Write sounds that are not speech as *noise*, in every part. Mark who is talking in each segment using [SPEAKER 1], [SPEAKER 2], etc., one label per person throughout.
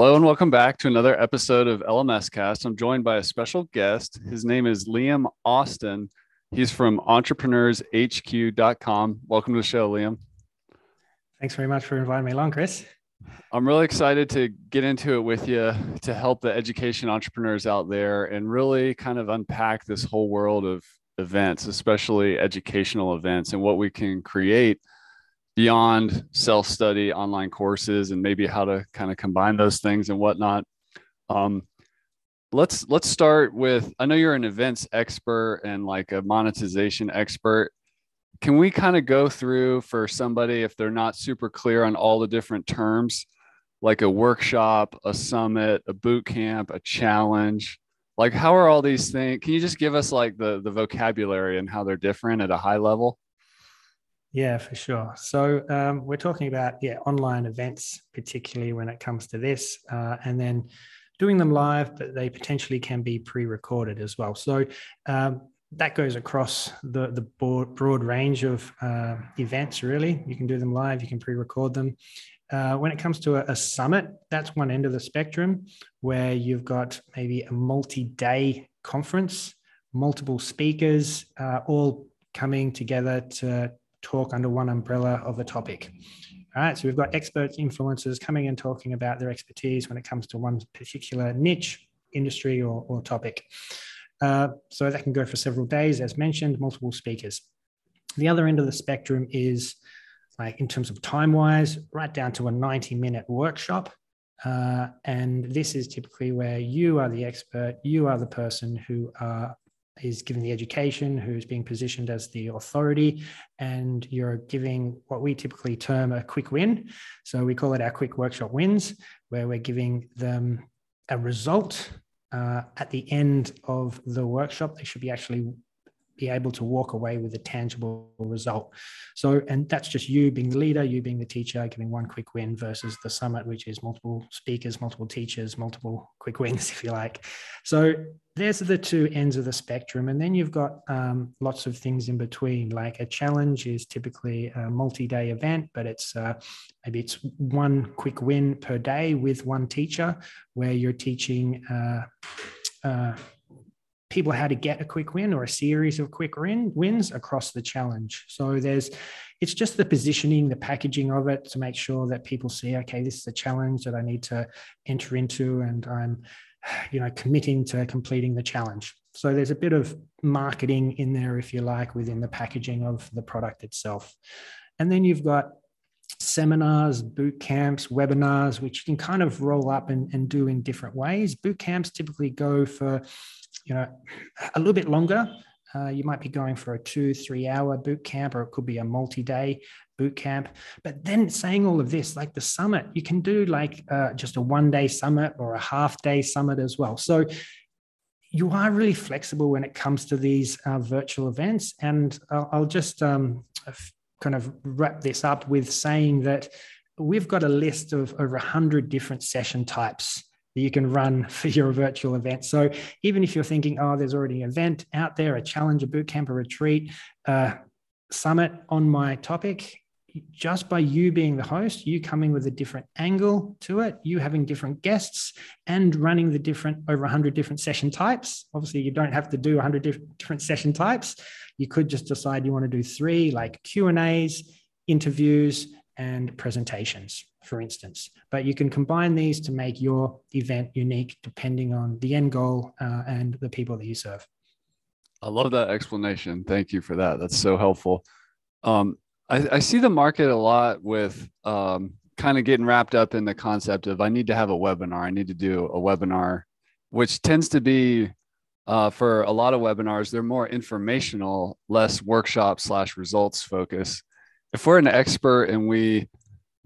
[SPEAKER 1] Hello and welcome back to another episode of LMS Cast. I'm joined by a special guest. His name is Liam Austin. He's from entrepreneurshq.com. Welcome to the show, Liam.
[SPEAKER 2] Thanks very much for inviting me along, Chris.
[SPEAKER 1] I'm really excited to get into it with you to help the education entrepreneurs out there and really kind of unpack this whole world of events, especially educational events, and what we can create beyond self study, online courses, and maybe how to kind of combine those things and whatnot. Um, let's let's start with. I know you're an events expert and like a monetization expert. Can we kind of go through for somebody if they're not super clear on all the different terms, like a workshop, a summit, a boot camp, a challenge? Like, how are all these things? Can you just give us like the the vocabulary and how they're different at a high level?
[SPEAKER 2] Yeah, for sure. So um, we're talking about yeah online events, particularly when it comes to this, uh, and then doing them live, but they potentially can be pre-recorded as well. So um, that goes across the the broad, broad range of uh, events. Really, you can do them live, you can pre-record them. Uh, when it comes to a, a, summit, that's one end of the spectrum where you've got maybe a multi-day conference, multiple speakers, uh, all coming together to talk under one umbrella of a topic. All right, so we've got experts, influencers coming and talking about their expertise when it comes to one particular niche, industry, or, or topic. Uh, so that can go for several days, as mentioned, multiple speakers. The other end of the spectrum is like in terms of time wise, right down to a 90 minute workshop. Uh, and this is typically where you are the expert, you are the person who are is giving the education, who's being positioned as the authority, and you're giving what we typically term a quick win. So we call it our quick workshop wins, where we're giving them a result uh, at the end of the workshop. They should be actually be able to walk away with a tangible result. So, and that's just you being the leader, you being the teacher, giving one quick win versus the summit, which is multiple speakers, multiple teachers, multiple quick wins, *laughs* if you like. So, there's the two ends of the spectrum. And then you've got um, lots of things in between. Like a challenge is typically a multi day event, but it's uh, maybe it's one quick win per day with one teacher where you're teaching. Uh, uh, people how to get a quick win or a series of quick win, wins across the challenge. So there's it's just the positioning, the packaging of it to make sure that people see, okay, this is a challenge that I need to enter into and I'm you know committing to completing the challenge. So there's a bit of marketing in there, if you like, within the packaging of the product itself. And then you've got seminars, boot camps, webinars, which you can kind of roll up and, and do in different ways. Boot camps typically go for you know, a little bit longer. Uh, you might be going for a two, three hour boot camp, or it could be a multi day boot camp. But then saying all of this, like the summit, you can do like uh, just a one day summit or a half day summit as well. So you are really flexible when it comes to these uh, virtual events. And I'll, I'll just um, kind of wrap this up with saying that we've got a list of over 100 different session types that you can run *laughs* for your virtual event. So even if you're thinking, oh, there's already an event out there, a challenge, a bootcamp, a retreat, a summit on my topic, just by you being the host, you coming with a different angle to it, you having different guests and running the different over 100 different session types. Obviously, you don't have to do 100 different session types. You could just decide you want to do three like Q&As, interviews, and presentations, for instance. But you can combine these to make your event unique depending on the end goal uh, and the people that you serve.
[SPEAKER 1] I love that explanation. Thank you for that. That's so helpful. Um, I, I, see the market a lot with um, kind of getting wrapped up in the concept of I need to have a webinar. I need to do a webinar, which tends to be uh, for a lot of webinars, they're more informational, less workshop slash results focus if we're an expert and we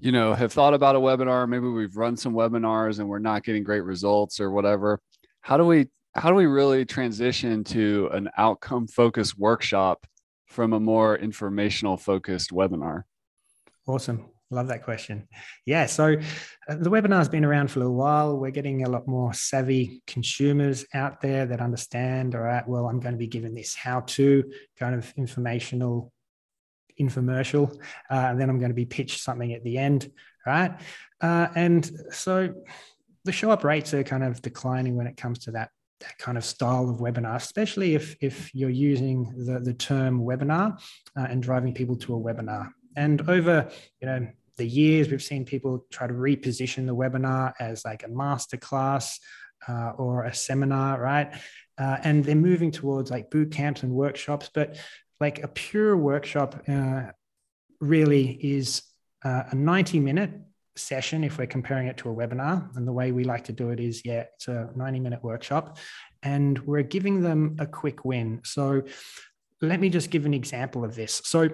[SPEAKER 1] you know have thought about a webinar maybe we've run some webinars and we're not getting great results or whatever how do we how do we really transition to an outcome focused workshop from a more informational focused webinar?
[SPEAKER 2] Awesome. Love that question. Yeah. So uh, the webinar has been around for a little while. We're getting a lot more savvy consumers out there that understand, all right, well, I'm going to be given this how to kind of informational infomercial, uh, and then I'm going to be pitched something at the end, right? Uh, and so the show up rates are kind of declining when it comes to that that kind of style of webinar, especially if if you're using the the term webinar uh, and driving people to a webinar. And over you know the years, we've seen people try to reposition the webinar as like a masterclass uh, or a seminar, right? Uh, and they're moving towards like boot camps and workshops, but like a pure workshop uh, really is uh, a 90 minute session if we're comparing it to a webinar. And the way we like to do it is, yeah, it's a 90 minute workshop and we're giving them a quick win. So let me just give an example of this. So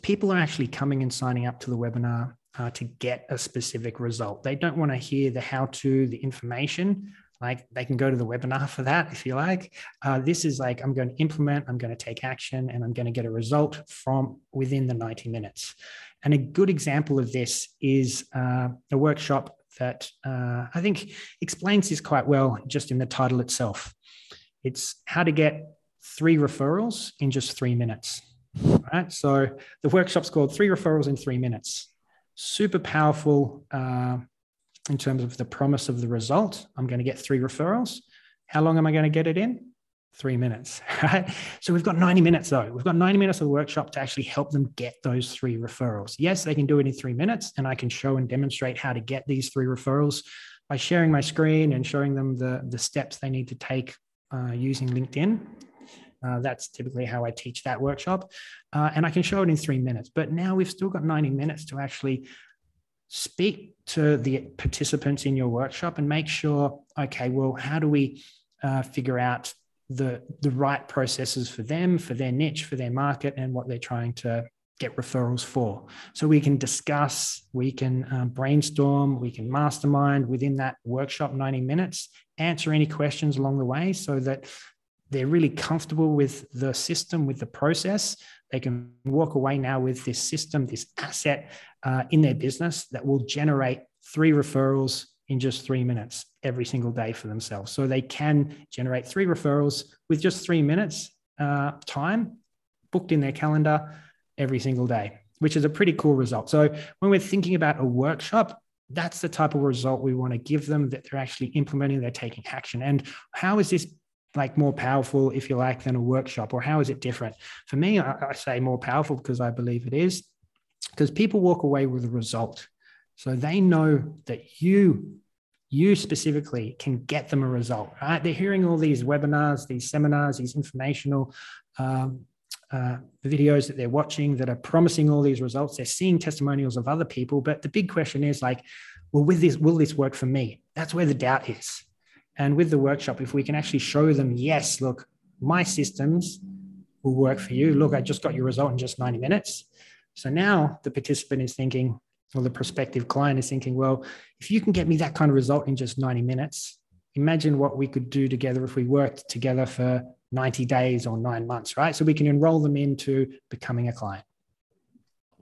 [SPEAKER 2] people are actually coming and signing up to the webinar uh, to get a specific result. They don't want to hear the how to, the information. Like they can go to the webinar for that if you like. Uh, this is like, I'm going to implement, I'm going to take action, and I'm going to get a result from within the 90 minutes. And a good example of this is uh, a workshop that uh, I think explains this quite well just in the title itself. It's how to get three referrals in just three minutes. Right. So the workshop's called Three Referrals in Three Minutes. Super powerful uh, in terms of the promise of the result. I'm going to get three referrals. How long am I going to get it in? three minutes, *laughs* right? So we've got 90 minutes though. We've got 90 minutes of the workshop to actually help them get those three referrals. Yes, they can do it in three minutes, and I can show and demonstrate how to get these three referrals by sharing my screen and showing them the, the steps they need to take uh, using LinkedIn. Uh, that's typically how I teach that workshop. Uh, and I can show it in three minutes. But now we've still got 90 minutes to actually speak to the participants in your workshop and make sure okay, well, how do we uh, figure out the the right processes for them, for their niche, for their market, and what they're trying to get referrals for. So we can discuss, we can um, brainstorm, we can mastermind within that workshop 90 minutes, answer any questions along the way so that they're really comfortable with the system, with the process. They can walk away now with this system, this asset uh, in their business that will generate three referrals in just three minutes every single day for themselves. So they can generate three referrals with just three minutes uh, time booked in their calendar every single day, which is a pretty cool result. So when we're thinking about a workshop, that's the type of result we want to give them that they're actually implementing, they're taking action. And how is this like more powerful, if you like, than a workshop, or how is it different? For me, I, I say more powerful because I believe it is, because people walk away with a result. So they know that you, you specifically can get them a result, right? They're hearing all these webinars, these seminars, these informational um, uh, videos that they're watching that are promising all these results. They're seeing testimonials of other people. But the big question is like, well, with this, will this work for me? That's where the doubt is. And with the workshop, if we can actually show them, yes, look, my systems will work for you. Look, I just got your result in just 90 minutes. So now the participant is thinking, or the prospective client is thinking, well, if you can get me that kind of result in just 90 minutes, imagine what we could do together if we worked together for 90 days or nine months, right? So we can enroll them into becoming a client.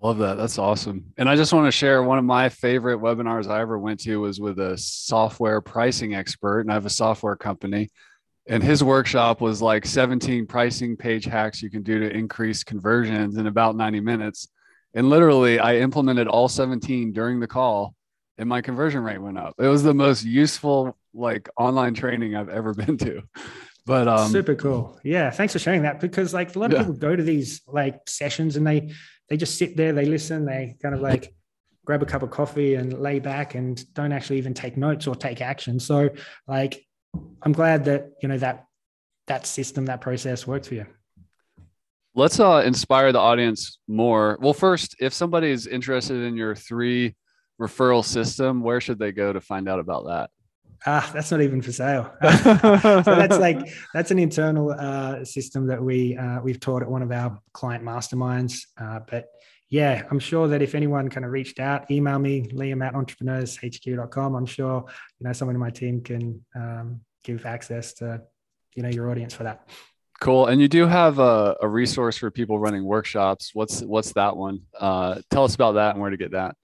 [SPEAKER 1] Love that. That's awesome. And I just want to share one of my favorite webinars I ever went to was with a software pricing expert, and I have a software company. And his workshop was like 17 pricing page hacks you can do to increase conversions in about 90 minutes. And literally, I implemented all 17 during the call, and my conversion rate went up. It was the most useful like online training I've ever *laughs* been to. But um,
[SPEAKER 2] super cool. Yeah, thanks for sharing that because like a lot of yeah. people go to these like sessions and they they just sit there, they listen, they kind of like grab a cup of coffee and lay back and don't actually even take notes or take action. So like I'm glad that you know that that system, that process worked for you.
[SPEAKER 1] Let's uh, inspire the audience more. Well, first, if somebody is interested in your three referral system, where should they go to find out about that?
[SPEAKER 2] Ah, that's not even for sale. *laughs* so that's like that's an internal uh, system that we uh, we've taught at one of our client masterminds. Uh, but yeah, I'm sure that if anyone kind of reached out, email me, Liam at entrepreneurshq.com. I'm sure you know someone in my team can um, give access to you know your audience for that.
[SPEAKER 1] Cool. And you do have a, a resource for people running workshops. What's what's that one? Uh, tell us about that and where to get that.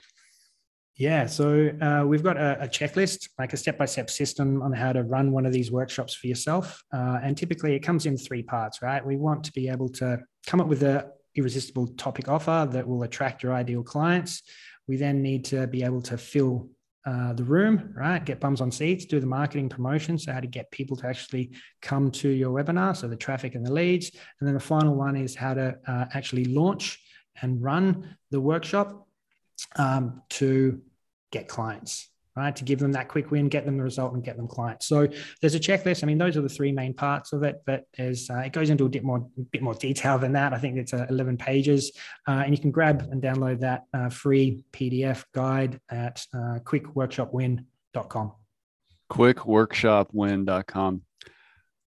[SPEAKER 2] Yeah, so uh, we've got a, a, checklist, like a step-by-step system on how to run one of these workshops for yourself. Uh, and typically, it comes in three parts, right? We want to be able to come up with a irresistible topic offer that will attract your ideal clients. We then need to be able to fill uh, the room, right? Get bums on seats, do the marketing promotion. So, how to get people to actually come to your webinar. So, the traffic and the leads. And then the final one is how to uh, actually launch and run the workshop um, to get clients right? To give them that quick win, get them the result, and get them clients. So there's a checklist. I mean, those are the three main parts of it, but as uh, it goes into a bit more, bit more detail than that. I think it's uh, 11 pages, uh, and you can grab and download that uh, free PDF guide at uh, quickworkshopwin.com.
[SPEAKER 1] Quickworkshopwin.com.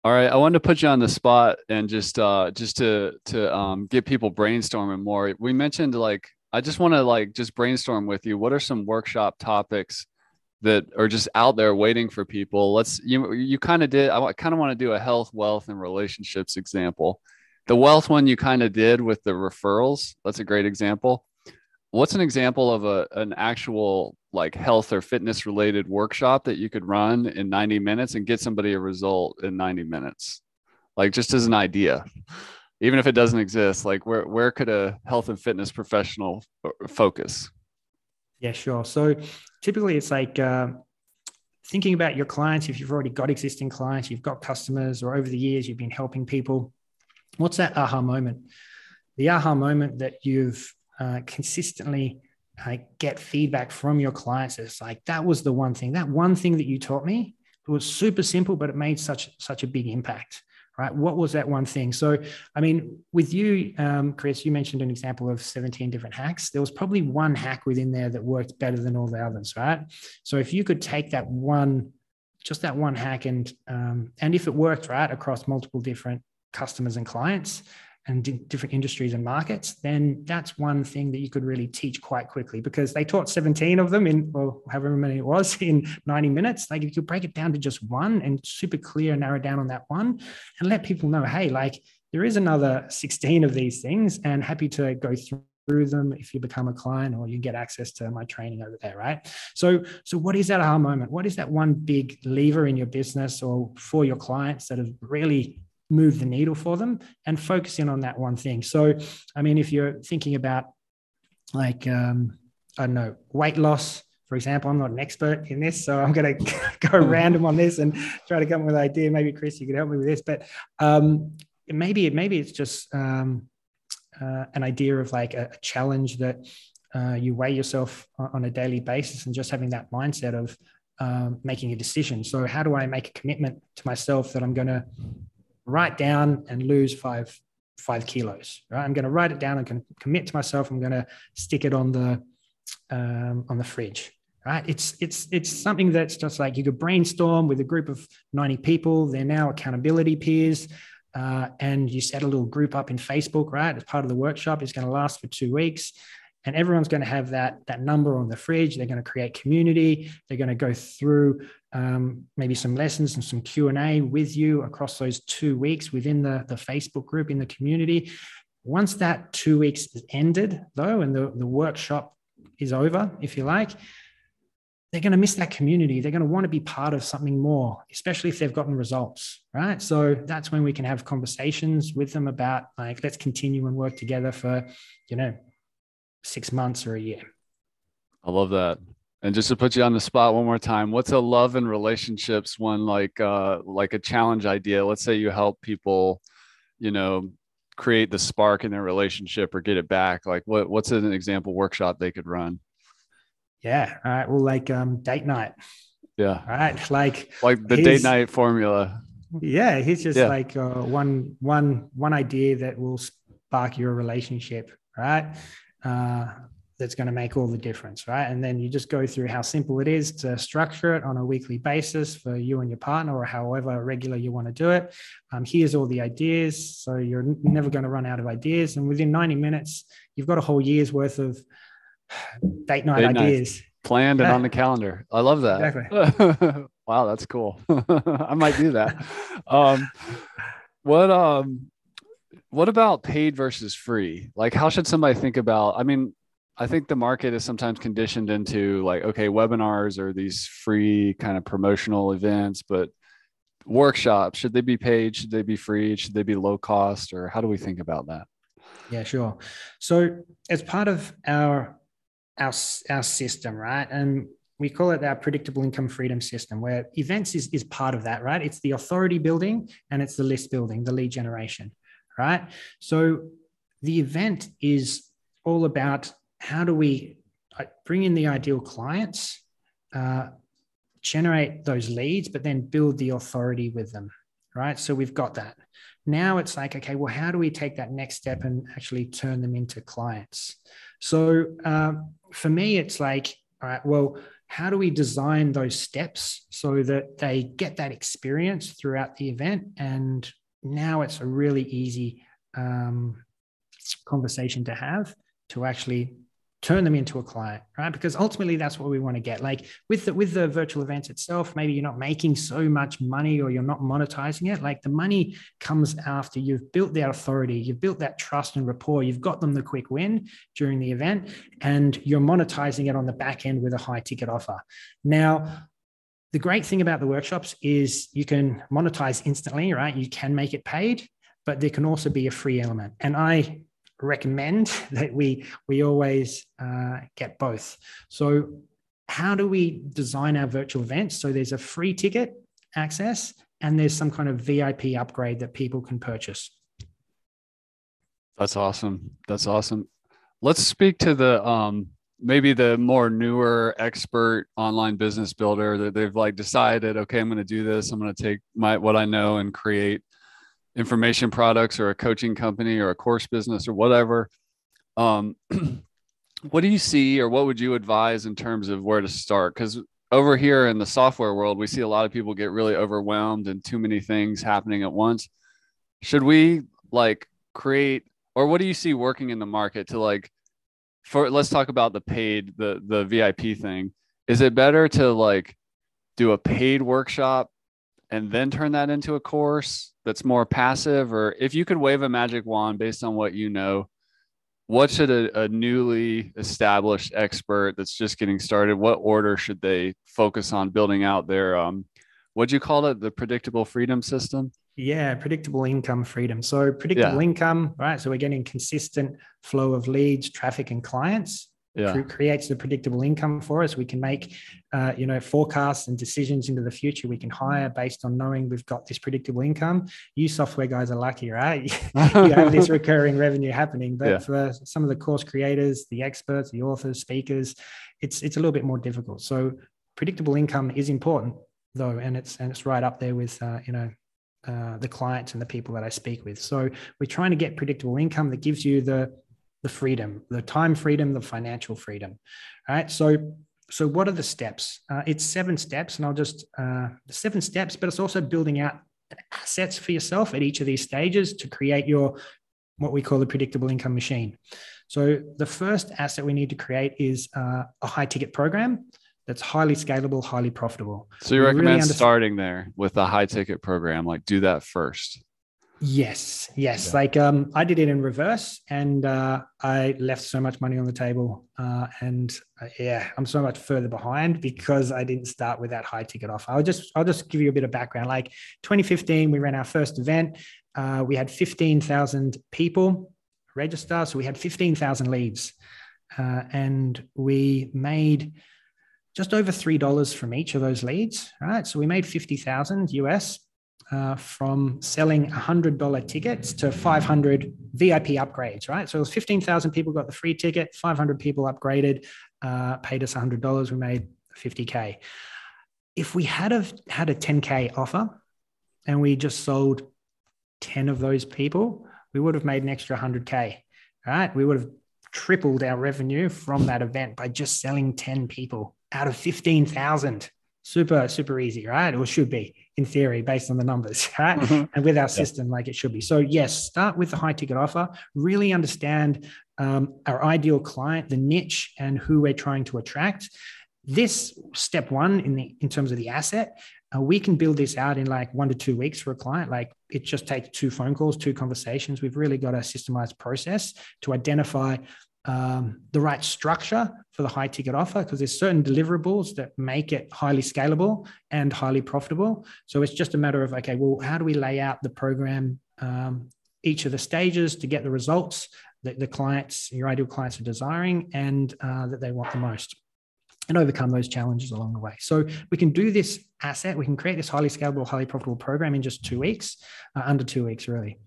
[SPEAKER 1] All right, I wanted to put you on the spot and just uh, just to to um, get people brainstorming more. We mentioned like I just want to like just brainstorm with you. What are some workshop topics that are just out there waiting for people. Let's you you kind of did. I kind of want to do a health, wealth, and relationships example. The wealth one you kind of did with the referrals. That's a great example. What's an example of a an actual like health or fitness related workshop that you could run in 90 minutes and get somebody a result in 90 minutes? Like just as an idea. Even if it doesn't exist, like where where could a health and fitness professional focus?
[SPEAKER 2] Yeah, sure. So typically it's like uh, thinking about your clients. If you've already got existing clients, you've got customers, or over the years you've been helping people, what's that aha moment? The aha moment that you've uh, consistently uh, get feedback from your clients. It's like that was the one thing, that one thing that you taught me. It was super simple, but it made such such a big impact right? What was that one thing? So, I mean, with you, um, Chris, you mentioned an example of 17 different hacks. There was probably one hack within there that worked better than all the others, right? So, if you could take that one, just that one hack, and um, and if it worked right across multiple different customers and clients, and different industries and markets, then that's one thing that you could really teach quite quickly because they taught 17 of them in, or however many it was *laughs* in 90 minutes. Like if you break it down to just one and super clear, and narrow down on that one and let people know, hey, like there is another 16 of these things and happy to go through them if you become a client or you get access to my training over there right so so what is that aha moment what is that one big lever in your business or for your clients that have really move the needle for them and focus in on that one thing. So, I mean, if you're thinking about like, um, I don't know, weight loss, for example, I'm not an expert in this, so I'm going *laughs* to go random on this and try to come up with an idea. Maybe Chris, you could help me with this, but um, maybe maybe it's just um, uh, an idea of like a, a challenge that uh, you weigh yourself on a daily basis and just having that mindset of um, making a decision. So, how do I make a commitment to myself that I'm going to write down and lose five five kilos. Right, I'm going to write it down. Going to commit to myself. I'm going to stick it on the um, on the fridge. Right, it's it's it's something that's just like you could brainstorm with a group of 90 people. They're now accountability peers. Uh, and you set a little group up in Facebook, right? As part of the workshop, it's going to last for two weeks and everyone's going to have that that number on the fridge. They're going to create community. They're going to go through um, maybe some lessons and some q&a with you across those two weeks within the, the facebook group in the community. Once that two weeks is ended though and the, the workshop is over if you like they're going to miss that community. They're going to want to be part of something more especially if they've gotten results right? So that's when we can have conversations with them about like let's continue and work together for you know six months or a year.
[SPEAKER 1] I love that. And just to put you on the spot one more time, what's a love and relationships one like uh like a challenge idea? Let's say you help people, you know, create the spark in their relationship or get it back. Like what what's an example workshop they could run?
[SPEAKER 2] Yeah. All right. Well, like um date night.
[SPEAKER 1] Yeah.
[SPEAKER 2] All right. Like
[SPEAKER 1] like the date night formula.
[SPEAKER 2] Yeah. Here's just yeah. like uh, one one one idea that will spark your relationship. Right uh, that's going to make all the difference, right? And then you just go through how simple it is to structure it on a weekly basis for you and your partner, or however regular you want to do it. Um, here's all the ideas. So you're never going to run out of ideas. And within 90 minutes, you've got a whole year's worth of *sighs* date night date ideas. Night.
[SPEAKER 1] Planned yeah. and on the calendar. I love that.
[SPEAKER 2] Exactly. *laughs*
[SPEAKER 1] Wow, that's cool. *laughs* I might do that. um, what um, what about paid versus free? Like, how should somebody think about? I mean, I think the market is sometimes conditioned into like, okay, webinars are these free kind of promotional events, but workshops should they be paid? Should they be free? Should they be low cost? Or how do we think about that?
[SPEAKER 2] Yeah, sure. So as part of our our our system, right, and we call it our predictable income freedom system, where events is is part of that, right? It's the authority building and it's the list building, the lead generation, right? So the event is all about how do we bring in the ideal clients, uh, generate those leads, but then build the authority with them, right? So we've got that. Now it's like, okay, well, how do we take that next step and actually turn them into clients? So um, for me, it's like, all right, well, how do we design those steps so that they get that experience throughout the event? And now it's a really easy um, conversation to have to actually turn them into a client right? Because ultimately that's what we want to get. Like with the with the virtual events itself maybe you're not making so much money or you're not monetizing it. Like the money comes after you've built that authority you've built that trust and rapport you've got them the quick win during the event and you're monetizing it on the back end with a high ticket offer. Now the great thing about the workshops is you can monetize instantly right you can make it paid but there can also be a free element and i recommend *laughs* that we we always uh, get both. So how do we design our virtual events so there's a free ticket access and there's some kind of VIP upgrade that people can purchase?
[SPEAKER 1] That's awesome. That's awesome. Let's speak to the um, maybe the more newer expert online business builder that they've like decided, okay, I'm going to do this. I'm going to take my what I know and create information products or a coaching company or a course business or whatever. Um, *clears throat* what do you see or what would you advise in terms of where to start? Because over here in the software world we see a lot of people get really overwhelmed and too many things happening at once. Should we like create or what do you see working in the market to like for let's talk about the paid the the vip thing. Is it better to like do a paid workshop and then turn that into a course that's more passive? Or if you could wave a magic wand based on what you know what should a, a, newly established expert that's just getting started what order should they focus on building out their um what'd you call it? The predictable freedom system
[SPEAKER 2] yeah predictable income freedom so predictable yeah. income right so we're getting consistent flow of leads traffic and clients yeah. creates the predictable income for us. We can make, uh, you know, forecasts and decisions into the future. We can hire based on knowing we've got this predictable income. You software guys are lucky, right? *laughs* you have this *laughs* recurring revenue happening. But yeah. for some of the course creators, the experts, the authors, speakers, it's it's a little bit more difficult. So predictable income is important, though, and it's and it's right up there with uh, you know uh, the clients and the people that I speak with. So we're trying to get predictable income that gives you the the freedom, the time freedom, the financial freedom. Right. So, so what are the steps? Uh, it's seven steps, and I'll just uh, seven steps, but it's also building out assets for yourself at each of these stages to create your what we call the predictable income machine. So, the first asset we need to create is uh, a high ticket program that's highly scalable, highly profitable.
[SPEAKER 1] So, you recommend really starting there with a high ticket program, like do that first.
[SPEAKER 2] Yes, yes. Yeah. Like um, I did it in reverse, and uh, I left so much money on the table. Uh, and uh, yeah, I'm so much further behind because I didn't start with that high ticket offer. I'll just I'll just give you a bit of background. Like 2015, we ran our first event. Uh, we had 15,000 people register, so we had 15,000 leads, uh, and we made just over three dollars from each of those leads. Right, so we made 50,000 US uh, from selling $100 tickets to 500 VIP upgrades, right? So it was 15,000 people got the free ticket, 500 people upgraded, uh, paid us $100. We made 50K. If we had have had a 10K offer and we just sold 10 of those people, we would have made an extra 100K, right? We would have tripled our revenue from that event by just selling 10 people out of 15,000 super super easy right or should be in theory based on the numbers *laughs* right mm-hmm. and with our system yeah. like it should be so yes start with the high ticket offer really understand um, our ideal client the niche and who we're trying to attract this step one in the in terms of the asset uh, we can build this out in like one to two weeks for a client. Like it just takes two phone calls, two conversations. We've really got a systemized process to identify um, the right structure for the high ticket offer because there's certain deliverables that make it highly scalable and highly profitable. So it's just a matter of okay, well, how do we lay out the program, um, each of the stages to get the results that the clients, your ideal clients, are desiring and uh, that they want the most and overcome those challenges along the way. So we can do this asset, we can create this highly scalable, highly profitable program in just two weeks, uh, under two weeks, really.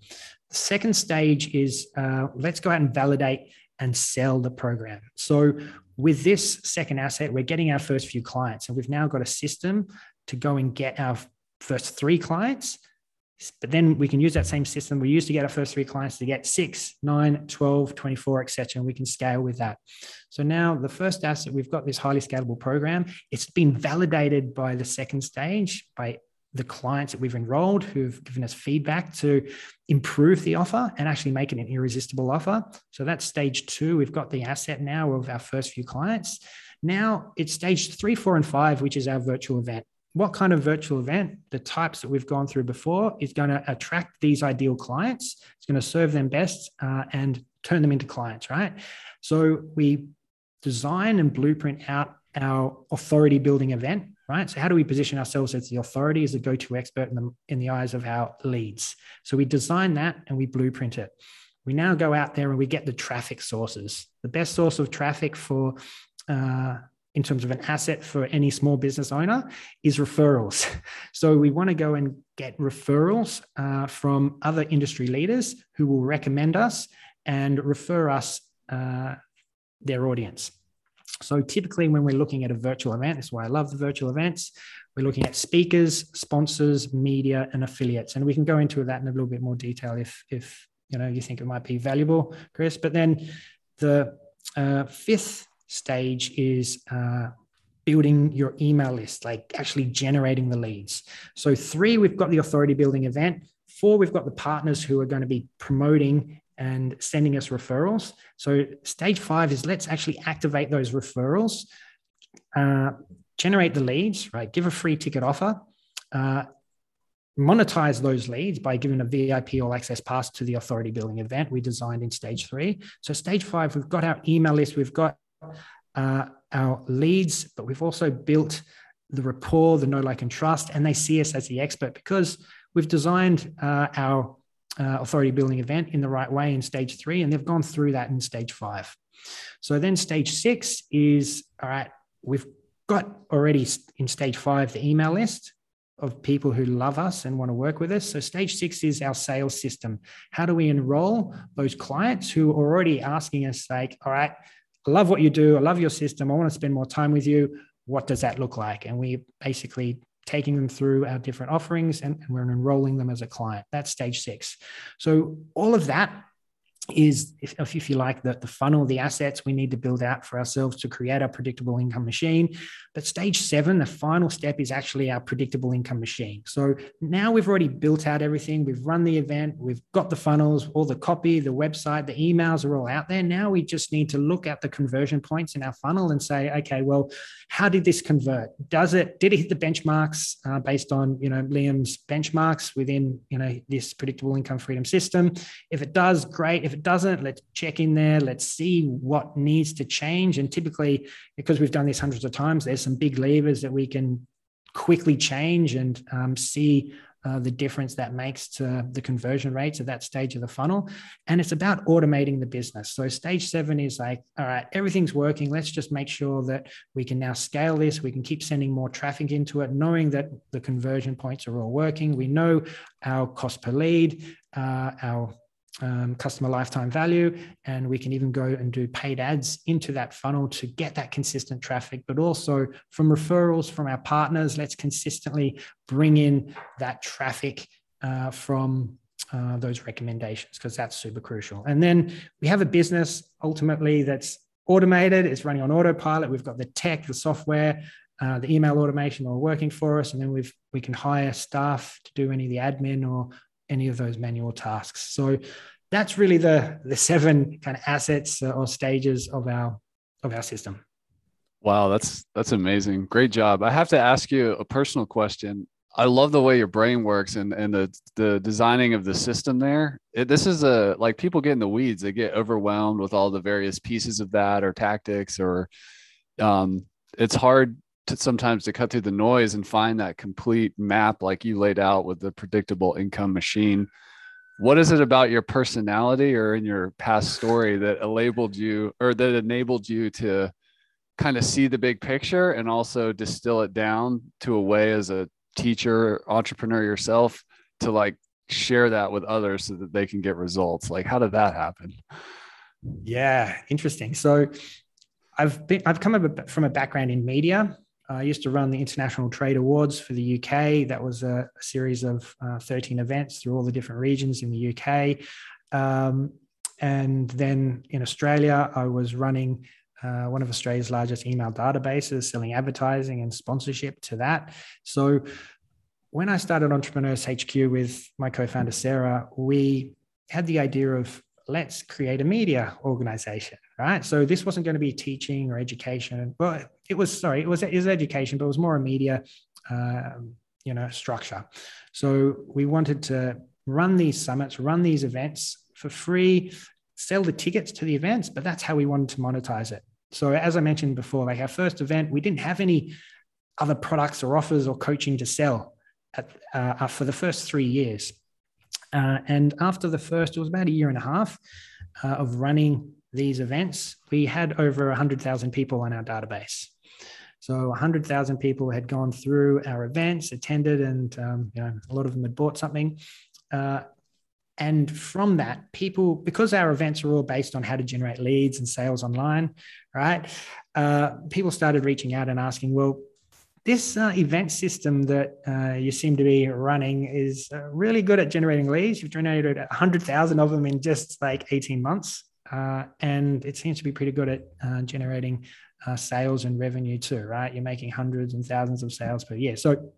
[SPEAKER 2] The second stage is uh, let's go out and validate and sell the program. So with this second asset, we're getting our first few clients, and we've now got a system to go and get our first three clients. But then we can use that same system. We used to get our first three clients to get 6 9 12 24 etc and we can scale with that. So now the first asset we've got this highly scalable program. It's been validated by the second stage by the clients that we've enrolled who've given us feedback to improve the offer and actually make it an irresistible offer. So that's stage two. We've got the asset now of our first few clients. Now it's stage three four and five which is our virtual event. What kind of virtual event, the types that we've gone through before, is going to attract these ideal clients. It's going to serve them best uh, and turn them into clients, right? So we design and blueprint out our authority building event, right? So how do we position ourselves as the authority, as a go-to expert in the, in the eyes of our leads? So we design that and we blueprint it. We now go out there and we get the traffic sources. The best source of traffic for uh, in terms of an asset for any small business owner is referrals. *laughs* So we want to go and get referrals uh, from other industry leaders who will recommend us and refer us uh, their audience. So typically, when we're looking at a virtual event, that's why I love the virtual events. We're looking at speakers, sponsors, media, and affiliates, and we can go into that in a little bit more detail if if you know you think it might be valuable, Chris. But then the uh, fifth stage is uh, building your email list, like actually generating the leads. So, three, we've got the authority building event. Four, we've got the partners who are going to be promoting and sending us referrals. So, stage five is let's actually activate those referrals, uh, generate the leads, right? Give a free ticket offer. Uh, monetize those leads by giving a VIP all access pass to the authority building event we designed in stage three. So, stage five, we've got our email list, we've got uh, our leads, but we've also built the rapport, the know, like, and trust, and they see us as the expert because we've designed uh, our uh, authority building event in the right way in stage three, and they've gone through that in stage five. So then stage six is all right, we've got already in stage five the email list of people who love us and want to work with us. So stage six is our sales system. How do we enroll those clients who are already asking us, like, all right, I love what you do. I love your system. I want to spend more time with you. What does that look like? And we basically taking them through our different offerings and, and we're enrolling them as a client. That's stage six. So all of that is if, if you like the, the funnel the assets we need to build out for ourselves to create our predictable income machine. But stage seven the final step is actually our predictable income machine. So now we've already built out everything. We've run the event. We've got the funnels all the copy the website the emails are all out there. Now we just need to look at the conversion points in our funnel and say okay well how did this convert? Does it did it hit the benchmarks uh, based on you know liam's benchmarks within you know this predictable income freedom system? If it does great. If it doesn't, let's check in there. Let's see what needs to change. And typically, because we've done this hundreds of times, there's some big levers that we can quickly change and um, see uh, the difference that makes to the conversion rates at that stage of the funnel. And it's about automating the business. So, stage seven is like, all right, everything's working. Let's just make sure that we can now scale this. We can keep sending more traffic into it, knowing that the conversion points are all working. We know our cost per lead, uh, our um, customer lifetime value. And we can even go and do paid ads into that funnel to get that consistent traffic, but also from referrals from our partners. Let's consistently bring in that traffic uh, from uh, those recommendations because that's super crucial. And then we have a business ultimately that's automated, it's running on autopilot. We've got the tech, the software. Uh, the email automation all working for us, and then we've we can hire staff to do any of the admin or any of those manual tasks. So that's really the the seven kind of assets uh, or stages of our of our system.
[SPEAKER 1] Wow, that's that's amazing. Great job. I have to ask you a personal question. I love the way your brain works and and the the designing of the system there. It, this is a like people get in the weeds. They get overwhelmed with all the various pieces of that or tactics or um, it's hard to sometimes to cut through the noise and find that complete map like you laid out with the predictable income machine. What is it about your personality or in your past story that enabled you or that enabled you to kind of see the big picture and also distill it down to a way as a teacher, entrepreneur yourself to like share that with others so that they can get results? Like, how did that happen?
[SPEAKER 2] Yeah, interesting. So, I've been I've come from a background in media. I used to run the International Trade Awards for the UK. That was a, a series of uh, 13 events through all the different regions in the UK. Um, and then in Australia, I was running uh, one of Australia's largest email databases, selling advertising and sponsorship to that. So when I started Entrepreneurs HQ with my co founder, Sarah, we had the idea of let's create a media organization, right? So this wasn't going to be teaching or education. Well, it was, sorry, it was, it was education, but it was more a media, um, you know, structure. So we wanted to run these summits, run these events for free, sell the tickets to the events, but that's how we wanted to monetize it. So as I mentioned before, like our first event, we didn't have any other products or offers or coaching to sell at, uh, for the first three years. Uh, and after the first, it was about a year and a half uh, of running these events, we had over 100,000 people on our database. So 100,000 people had gone through our events, attended, and um, you know a lot of them had bought something. Uh, and from that, people, because our events are all based on how to generate leads and sales online, right? Uh, people started reaching out and asking, well, this uh, event system that uh, you seem to be running is uh, really good at generating leads. You've generated 100,000 of them in just like 18 months. Uh, and it seems to be pretty good at uh, generating uh, sales and revenue too, right? You're making hundreds and thousands of sales per year. So,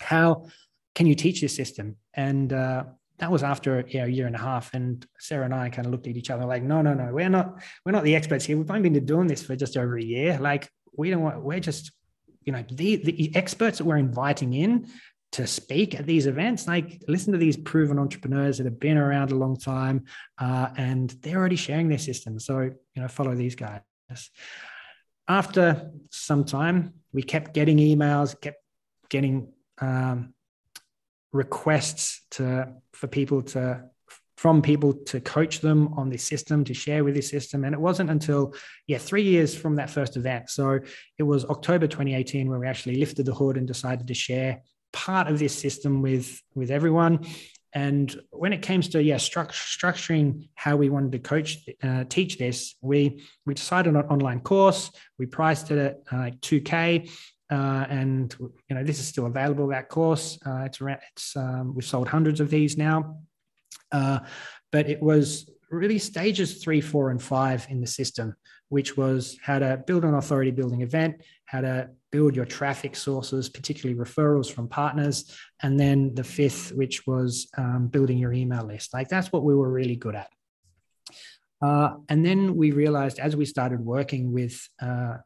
[SPEAKER 2] how can you teach this system? And that was after you know, a year and a half. And Sarah and I kind of looked at each other like, no, no, no, we're not, we're not the experts here. We've only been doing this for just over a year. Like, we don't want, we're just you know the, the experts that we're inviting in to speak at these events like listen to these proven entrepreneurs that have been around a long time uh, and they're already sharing their system. So you know follow these guys. After some time we kept getting emails kept getting um, requests to for people to from people to coach them on this system, to share with this system. And it wasn't until, yeah, three years from that first event. So it was October 2018 where we actually lifted the hood and decided to share part of this system with, with everyone. And when it came to yeah stru- structuring how we wanted to coach uh, teach this, we we decided on an online course. We priced it at uh, like 2k, uh, and you know this is still available. That course, uh, it's around. It's um, we've sold hundreds of these now. Uh, but it was really stages three, four, and five in the system, which was how to build an authority building event, how to build your traffic sources, particularly referrals from partners, and then the fifth, which was um, building your email list. Like that's what we were really good at. Uh, and then we realized as we started working with uh,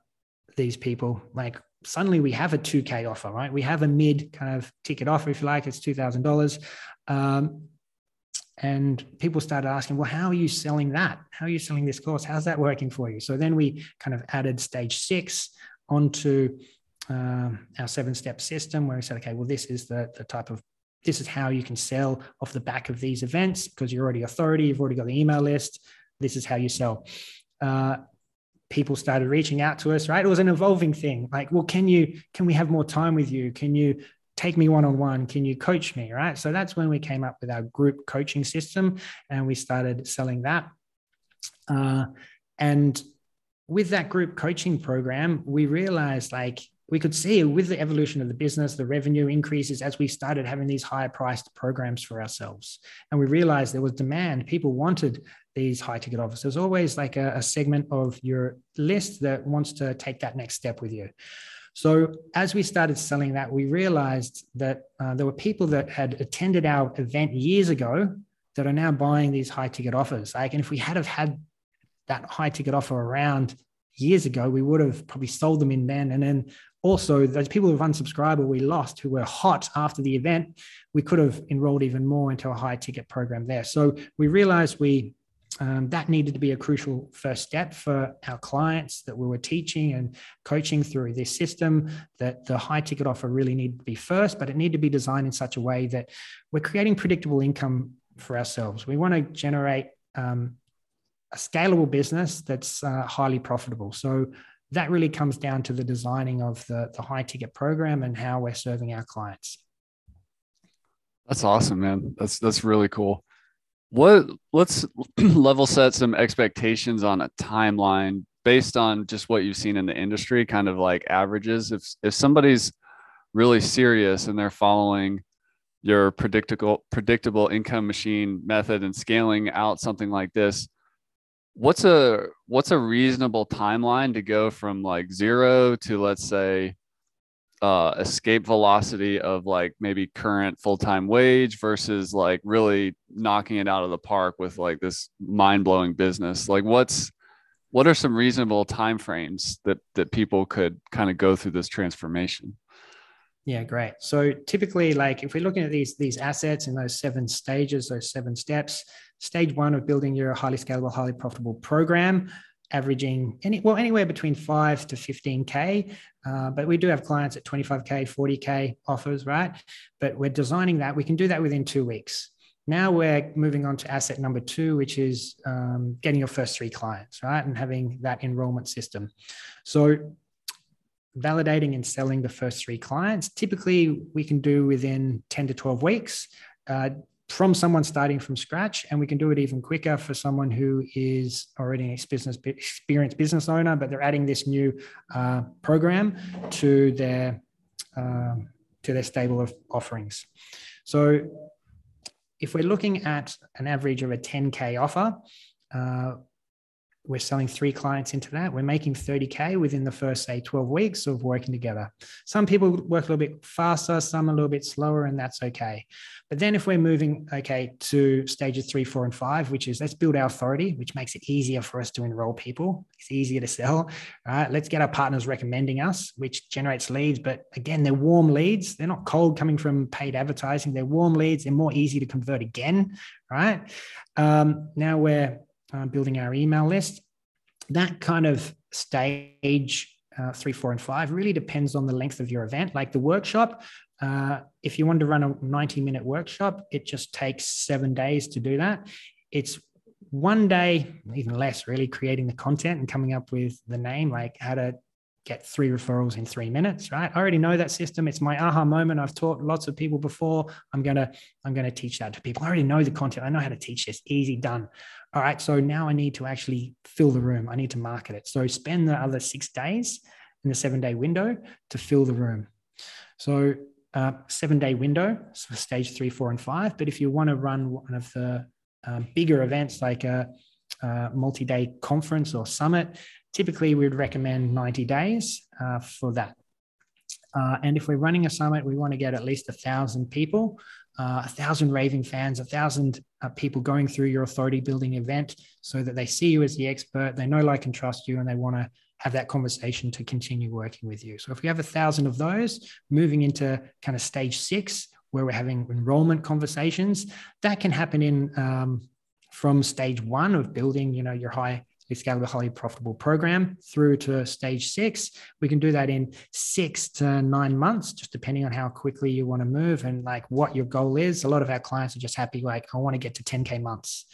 [SPEAKER 2] these people, like suddenly we have a 2K offer, right? We have a mid kind of ticket offer, if you like, it's $2,000. Um, and people started asking well how are you selling that? How are you selling this course? How's that working for you? So then we kind of added stage six onto um, our seven step system where we said okay well this is the, the type of this is how you can sell off the back of these events because you're already authority you've already got the email list. This is how you sell. Uh, people started reaching out to us right? It was an evolving thing. Like well can you can we have more time with you? Can you take me one on one. Can you coach me? Right. So that's when we came up with our group coaching system and we started selling that. Uh, and with that group coaching program, we realized like we could see with the evolution of the business, the revenue increases as we started having these higher priced programs for ourselves. And we realized there was demand. People wanted these high ticket offers. There's always like a, a segment of your list that wants to take that next step with you. So as we started selling that, we realized that uh, there were people that had attended our event years ago that are now buying these high ticket offers. Like, and if we had have had that high ticket offer around years ago, we would have probably sold them in then. And then also those people who've unsubscribed or we lost who were hot after the event, we could have enrolled even more into a high ticket program there. So we realized we um, that needed to be a crucial first step for our clients that we were teaching and coaching through this system that the high ticket offer really needed to be first but it needed to be designed in such a way that we're creating predictable income for ourselves. We want to generate um, a scalable business that's uh, highly profitable. So that really comes down to the designing of the, the high ticket program and how we're serving our clients.
[SPEAKER 1] That's awesome man. That's that's really cool what let's *clears throat* level set some expectations on a timeline based on just what you've seen in the industry kind of like averages. If if somebody's really serious and they're following your predictable predictable income machine method and scaling out something like this what's a what's a reasonable timeline to go from like zero to let's say uh, escape velocity of like maybe current full-time wage versus like really knocking it out of the park with like this mind-blowing business. Like what's what are some reasonable time frames that that people could kind of go through this transformation?
[SPEAKER 2] Yeah great. So typically like if we're looking at these these assets in those seven stages those seven steps stage one of building your highly scalable highly profitable program averaging any well anywhere between five to 15k uh, but we do have clients at 25k 40k offers right? But we're designing that. We can do that within two weeks. Now we're moving on to asset number two which is um, getting your first three clients right? And having that enrollment system. So validating and selling the first three clients typically we can do within 10 to 12 weeks. Uh, from someone starting from scratch and we can do it even quicker for someone who is already an business experienced business owner but they're adding this new uh, program to their um, to their stable of offerings. So if we're looking at an average of a 10k offer uh, we're selling three clients into that. We're making 30K within the first, say, 12 weeks of working together. Some people work a little bit faster, some a little bit slower, and that's okay. But then if we're moving, okay, to stages three, four, and five, which is let's build our authority, which makes it easier for us to enroll people. It's easier to sell, right? Let's get our partners recommending us, which generates leads. But again, they're warm leads. They're not cold coming from paid advertising. They're warm leads. They're more easy to convert again, right? Um, now we're uh, building our email list. That kind of stage uh, three, four, and five really depends on the length of your event. Like the workshop, uh, if you want to run a 90 minute workshop, it just takes seven days to do that. It's one day, even less, really creating the content and coming up with the name, like how to get three referrals in three minutes right? I already know that system. It's my aha moment. I've taught lots of people before. I'm going to i'm going to teach that to people. I already know the content. I know how to teach this. Easy done all right so now i need to actually fill the room. I need to market it. So spend the other six days in the seven day window to fill the room. So uh, seven day window so stage three four and five. But if you want to run one of the um, bigger events like a, a multi-day conference or summit Typically, we'd recommend 90 days uh, for that. Uh, and if we're running a summit, we want to get at least a thousand people, uh, a thousand raving fans, a thousand uh, people going through your authority building event so that they see you as the expert, they know, like, and trust you, and they want to have that conversation to continue working with you. So if we have a thousand of those moving into kind of stage six, where we're having enrollment conversations, that can happen in um, from stage one of building, you know, your high scalable, highly profitable program through to stage six. We can do that in six to nine months, just depending on how quickly you want to move and like what your goal is. A lot of our clients are just happy, like, I want to get to 10K months,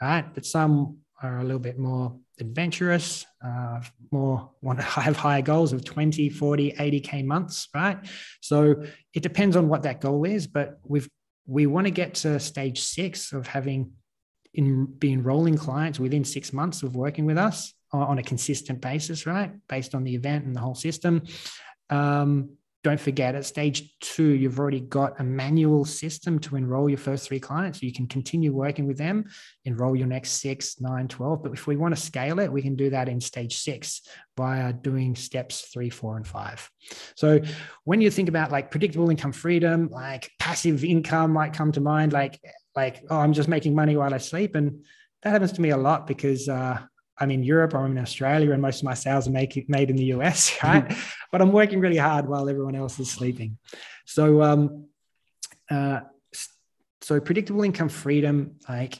[SPEAKER 2] right? But some are a little bit more adventurous, uh, more want to *laughs* have higher goals of 20, 40, 80K months, right? So it depends on what that goal is, but we've we want to get to stage six of having in be enrolling clients within six months of working with us on a consistent basis, right? Based on the event and the whole system. Um, don't forget at stage two, you've already got a manual system to enroll your first three clients. You can continue working with them, enroll your next six, nine, 12. But if we want to scale it, we can do that in stage six via doing steps three, four, and five. So when you think about like predictable income freedom, like passive income might come to mind, like like, oh, I'm just making money while I sleep. And that happens to me a lot because uh, I'm in Europe or I'm in Australia and most of my sales are make, made in the US, *laughs* right? but I'm working really hard while everyone else is sleeping. So, um, uh, so predictable income freedom, like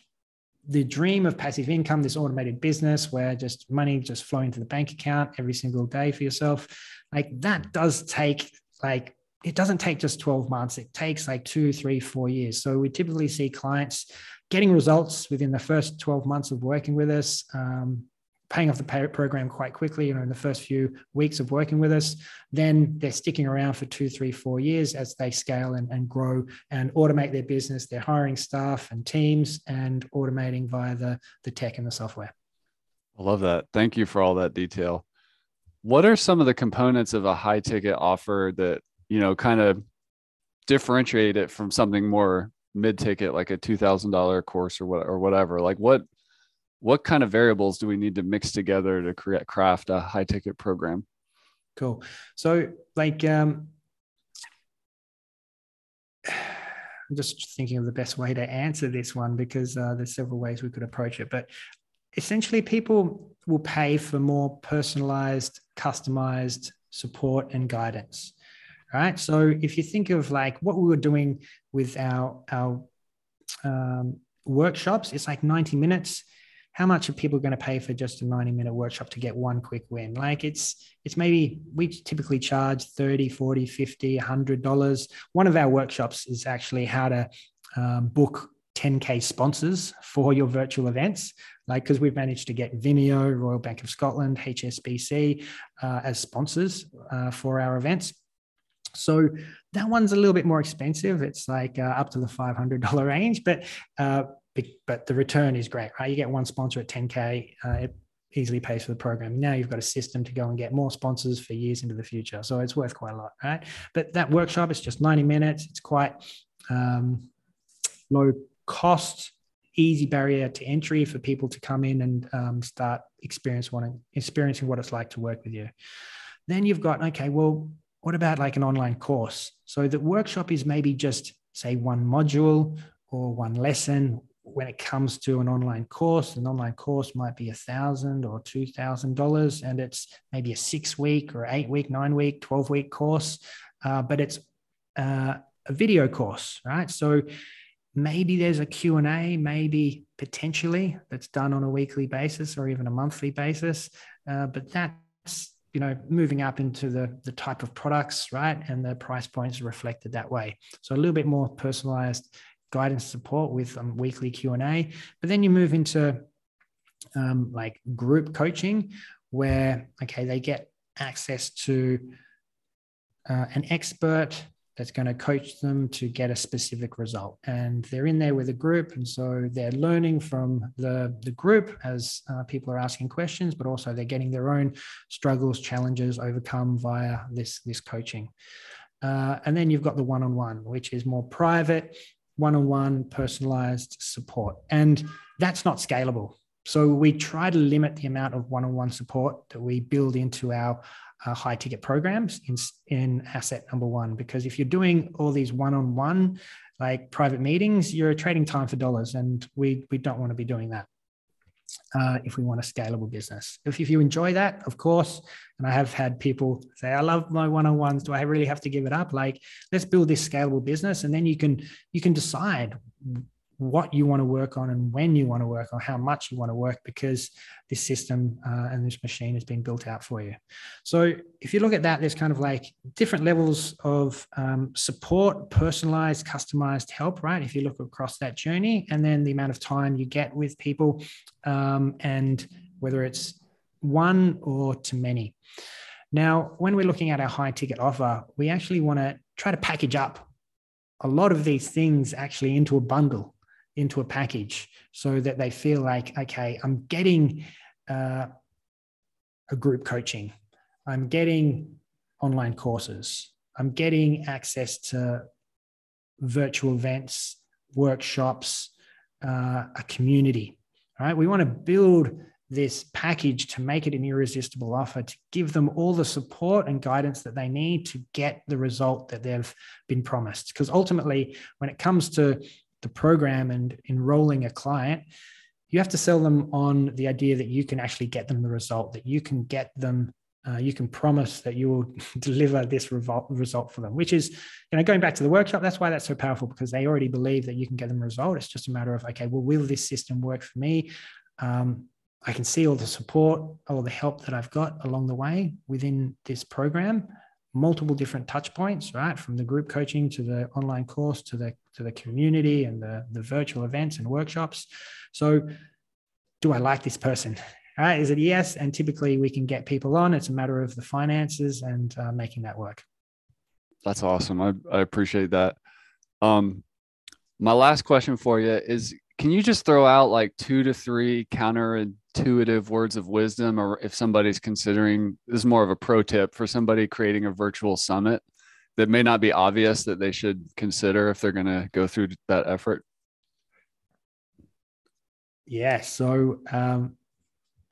[SPEAKER 2] the dream of passive income, this automated business where just money just flowing to the bank account every single day for yourself, like that does take like it doesn't take just 12 months. It takes like two three four years. So we typically see clients getting results within the first 12 months of working with us um, paying off the pay program quite quickly you know in the first few weeks of working with us. Then they're sticking around for two three four years as they scale and, and grow and automate their business they're hiring staff and teams and automating via the, the tech and the software.
[SPEAKER 1] I love that. Thank you for all that detail. What are some of the components of a high ticket offer that you know kind of differentiate it from something more mid ticket like a $2000 course or what or whatever? Like what what kind of variables do we need to mix together to create craft a high ticket program?
[SPEAKER 2] Cool. So like um i'm just thinking of the best way to answer this one because uh, there's several ways we could approach it but essentially people will pay for more personalized customized support and guidance right? So if you think of like what we were doing with our our um, workshops it's like 90 minutes. How much are people going to pay for just a 90 minute workshop to get one quick win? Like it's it's maybe we typically charge 30 40 50 100 dollars. One of our workshops is actually how to um, book 10k sponsors for your virtual events. Like because we've managed to get vimeo royal bank of scotland hsbc uh, as sponsors uh, for our events so that one's a little bit more expensive. It's like uh, up to the $500 *laughs* range, but uh, but the return is great, right? You get one sponsor at 10K, uh, it easily pays for the program. Now you've got a system to go and get more sponsors for years into the future. So it's worth quite a lot, right? But that workshop is just 90 minutes. It's quite um, low cost, easy barrier to entry for people to come in and um, start experience wanting, experiencing what it's like to work with you. Then you've got, okay, well, what about like an online course? So the workshop is maybe just say one module or one lesson. When it comes to an online course, an online course might be a thousand or two thousand dollars, and it's maybe a six week or eight week, nine week, twelve week course, uh, but it's uh, a video course, right? So maybe there's a q&a maybe potentially that's done on a weekly basis or even a monthly basis uh, but that's you know moving up into the the type of products right? And the price points reflected that way. So a little bit more personalized guidance support with um, weekly q&a but then you move into um, like group coaching where okay they get access to uh, an expert that's going to coach them to get a specific result. And they're in there with a group. And so they're learning from the, the group as uh, people are asking questions, but also they're getting their own struggles, challenges overcome via this, this coaching. Uh, and then you've got the one on one, which is more private, one on one, personalized support. And that's not scalable. So we try to limit the amount of one on one support that we build into our uh, high ticket programs in, in asset number one. Because if you're doing all these one on one, like private meetings, you're trading time for dollars. And we, we don't want to be doing that. Uh, if we want a scalable business. If, if you enjoy that, of course, and I have had people say, I love my one-on-ones. Do I really have to give it up? Like, let's build this scalable business. And then you can you can decide what you want to work on and when you want to work on how much you want to work because this system uh, and this machine has been built out for you. So if you look at that there's kind of like different levels of um, support personalized customized help right? If you look across that journey and then the amount of time you get with people um, and whether it's one or to many. Now when we're looking at our high ticket offer we actually want to try to package up a lot of these things actually into a bundle into a package so that they feel like, okay, I'm getting uh, a group coaching, I'm getting online courses, I'm getting access to virtual events, workshops, uh, a community. All right, we want to build this package to make it an irresistible offer to give them all the support and guidance that they need to get the result that they've been promised. Because ultimately when it comes to the program and enrolling a client, you have to sell them on the idea that you can actually get them the result, that you can get them, uh, you can promise that you will *laughs* deliver this result for them, which is, you know, going back to the workshop, that's why that's so powerful because they already believe that you can get them a result. It's just a matter of, okay, well, will this system work for me? Um, I can see all the support, all the help that I've got along the way within this program multiple different touch points, right? From the group coaching to the online course to the to the community and the, the virtual events and workshops. So do I like this person? All right, is it yes? And typically we can get people on. It's a matter of the finances and uh, making that work.
[SPEAKER 1] That's awesome. I, I appreciate that. Um, my last question for you is can you just throw out like two to three counterintuitive words of wisdom, or if somebody's considering this is more of a pro tip for somebody creating a virtual summit that may not be obvious that they should consider if they're going to go through that effort?
[SPEAKER 2] Yeah. So um,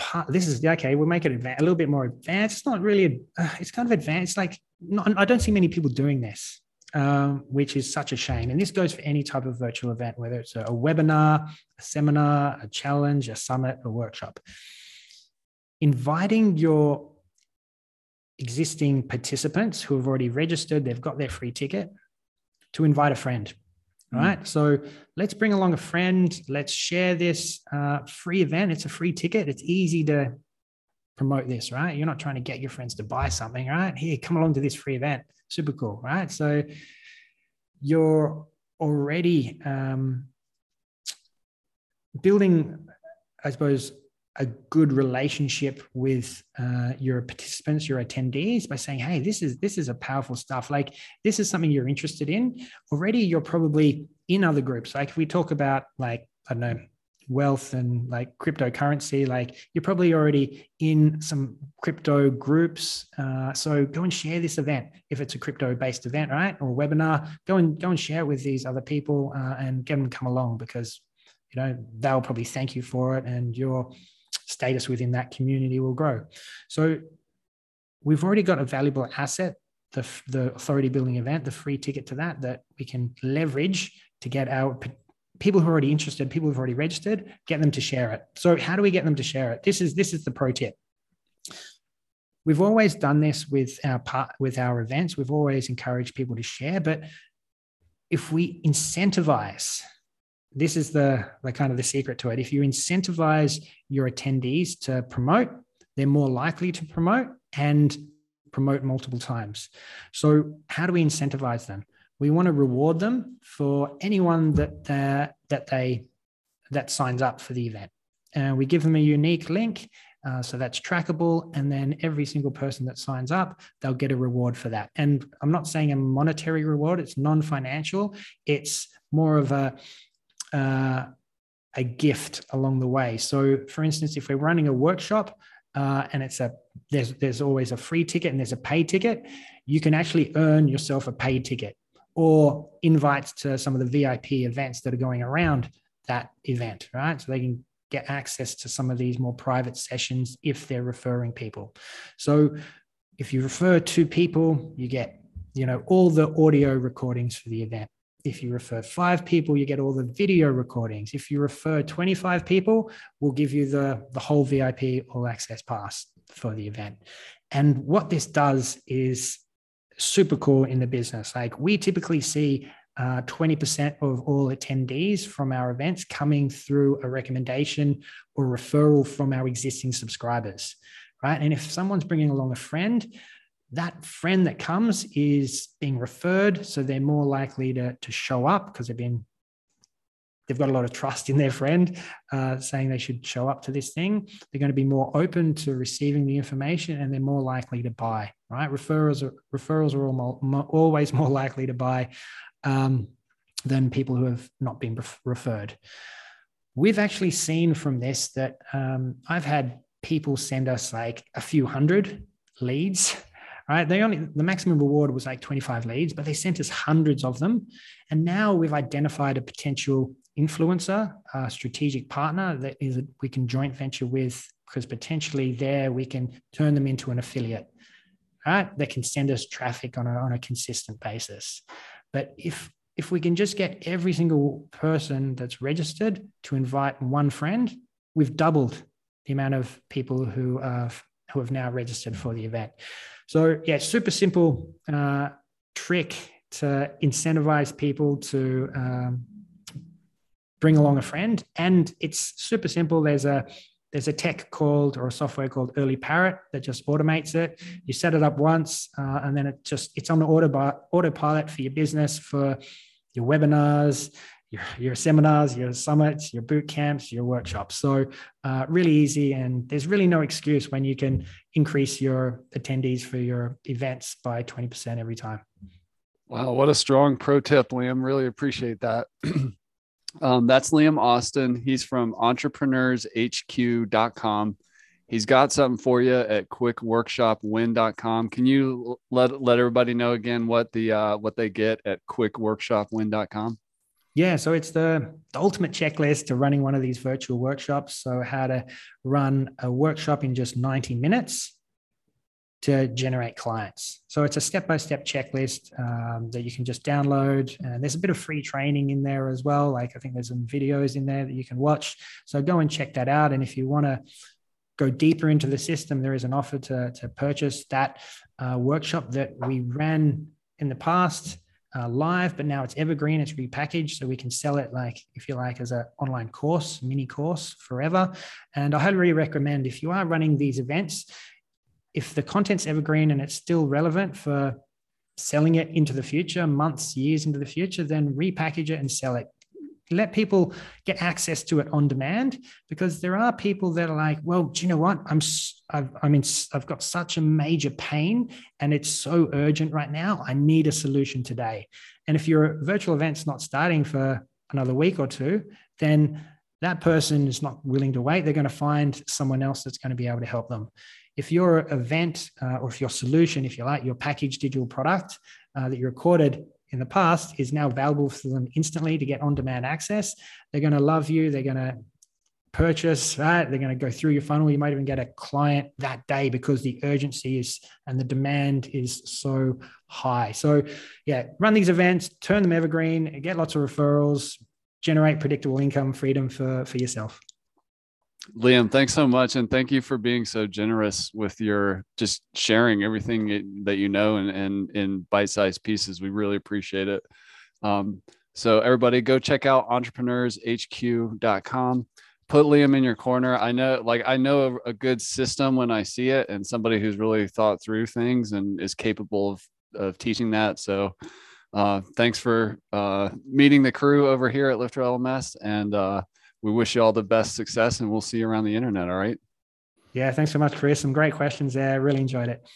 [SPEAKER 2] part, this is okay. We'll make it a little bit more advanced. It's not really. Uh, it's kind of advanced. Like not, I don't see many people doing this um, which is such a shame. And this goes for any type of virtual event, whether it's a, a webinar, a seminar, a challenge, a summit, a workshop. Inviting your existing participants who have already registered, they've got their free ticket, to invite a friend. All right. Mm. So let's bring along a friend. Let's share this uh, free event. It's a free ticket. It's easy to promote this, right? You're not trying to get your friends to buy something, right? Here, come along to this free event super cool, right? So you're already um, building, I suppose, a good relationship with uh, your participants, your attendees, by saying, "Hey, this is this is a powerful stuff. Like this is something you're interested in. Already, you're probably in other groups. Like if we talk about like I don't know wealth and like cryptocurrency, like you're probably already in some crypto groups. Uh, so go and share this event if it's a crypto-based event, right, or webinar. Go and go and share it with these other people uh, and get them to come along because you know they'll probably thank you for it, and your status within that community will grow. So we've already got a valuable asset. The, the authority building event, the free ticket to that, that we can leverage to get our people who are already interested, people who've already registered, get them to share it. So how do we get them to share it? This is this is the pro tip. We've always done this with our part with our events. We've always encouraged people to share, but if we incentivize, this is the, the kind of the secret to it. If you incentivize your attendees to promote, they're more likely to promote and promote multiple times. So how do we incentivize them? We want to reward them for anyone that that they that signs up for the event. And uh, we give them a unique link, uh, so that's trackable. And then every single person that signs up, they'll get a reward for that. And I'm not saying a monetary reward; it's non-financial. It's more of a uh, a gift along the way. So, for instance, if we're running a workshop uh, and it's a there's there's always a free ticket and there's a paid ticket, you can actually earn yourself a paid ticket or invites to some of the VIP events that are going around that event, right? So they can get access to some of these more private sessions if they're referring people. So if you refer two people, you get, you know, all the audio recordings for the event. If you refer five people, you get all the video recordings. If you refer 25 people, we'll give you the, the whole VIP all access pass for the event. And what this does is super cool in the business. Like we typically see uh, 20% of all attendees from our events coming through a recommendation or referral from our existing subscribers, right? And if someone's bringing along a friend, that friend that comes is being referred, so they're more likely to, to show up because they've been they've got a lot of trust in their friend uh, saying they should show up to this thing they're going to be more open to receiving the information and they're more likely to buy right referrals are, referrals are always more likely to buy um, than people who have not been referred we've actually seen from this that um, i've had people send us like a few hundred leads right? They only the maximum reward was like 25 leads, but they sent us hundreds of them. And now we've identified a potential influencer, a strategic partner that is we can joint venture with because potentially there we can turn them into an affiliate, right? That can send us traffic on a, on a consistent basis. But if if we can just get every single person that's registered to invite one friend, we've doubled the amount of people who have who have now registered for the event. So yeah, super simple uh, trick to incentivize people to um, bring along a friend, and it's super simple. There's a there's a tech called or a software called Early Parrot that just automates it. You set it up once, uh, and then it just it's on the auto autopilot for your business, for your webinars, your, your seminars, your summits, your boot camps, your workshops. So uh, really easy, and there's really no excuse when you can increase your attendees for your events by 20% every time.
[SPEAKER 1] Wow, what a strong pro tip, Liam. Really appreciate that. *clears throat* um, that's Liam Austin. He's from entrepreneurshq.com. He's got something for you at quickworkshopwin.com. Can you let let everybody know again what the uh, what they get at quickworkshopwin.com?
[SPEAKER 2] Yeah, so it's the, the ultimate checklist to running one of these virtual workshops. So, how to run a workshop in just 90 minutes to generate clients. So, it's a step by step checklist um, that you can just download. And there's a bit of free training in there as well. Like, I think there's some videos in there that you can watch. So, go and check that out. And if you want to go deeper into the system, there is an offer to, to purchase that uh, workshop that we ran in the past uh, live, but now it's evergreen. It's repackaged, so we can sell it like, if you like, as an online course, mini course forever. And I highly recommend if you are running these events, if the content's evergreen and it's still relevant for selling it into the future, months, years into the future, then repackage it and sell it. Let people get access to it on demand because there are people that are like well do you know what? I'm I've, i mean i've got such a major pain and it's so urgent right now. I need a solution today. And if your virtual event's not starting for another week or two then that person is not willing to wait. They're going to find someone else that's going to be able to help them if your event uh, or if your solution if you like your packaged digital product uh, that you recorded in the past is now available for them instantly to get on demand access. They're going to love you. They're going to purchase, right? They're going to go through your funnel. You might even get a client that day because the urgency is and the demand is so high. So, yeah, run these events, turn them evergreen, get lots of referrals, generate predictable income freedom for, for yourself.
[SPEAKER 1] Liam, thanks so much. And thank you for being so generous with your just sharing everything that you know and, and in bite sized pieces. We really appreciate it. Um, so, everybody, go check out entrepreneurshq.com. Put Liam in your corner. I know, like, I know a, good system when I see it and somebody who's really thought through things and is capable of, of teaching that. So, uh, thanks for uh, meeting the crew over here at Lifter LMS. And, uh, we wish you all the best success and we'll see you around the internet. All right.
[SPEAKER 2] Yeah. Thanks so much, Chris. Some great questions there. Really enjoyed it.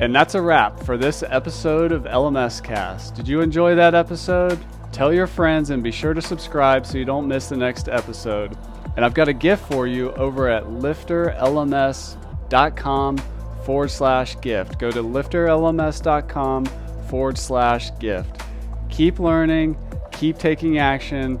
[SPEAKER 1] And that's a wrap for this episode of LMS Cast. Did you enjoy that episode? Tell your friends and be sure to subscribe so you don't miss the next episode. And I've got a gift for you over at lifterlms.com forward slash gift. Go to lifterlms.com forward slash gift. Keep learning, keep taking action